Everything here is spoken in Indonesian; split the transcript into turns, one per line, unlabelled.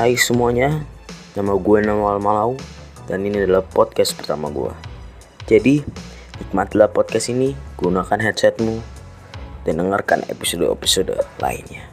Hai semuanya, nama gue Nawal Malau dan ini adalah podcast pertama gue. Jadi, nikmatilah podcast ini, gunakan headsetmu dan dengarkan episode-episode lainnya.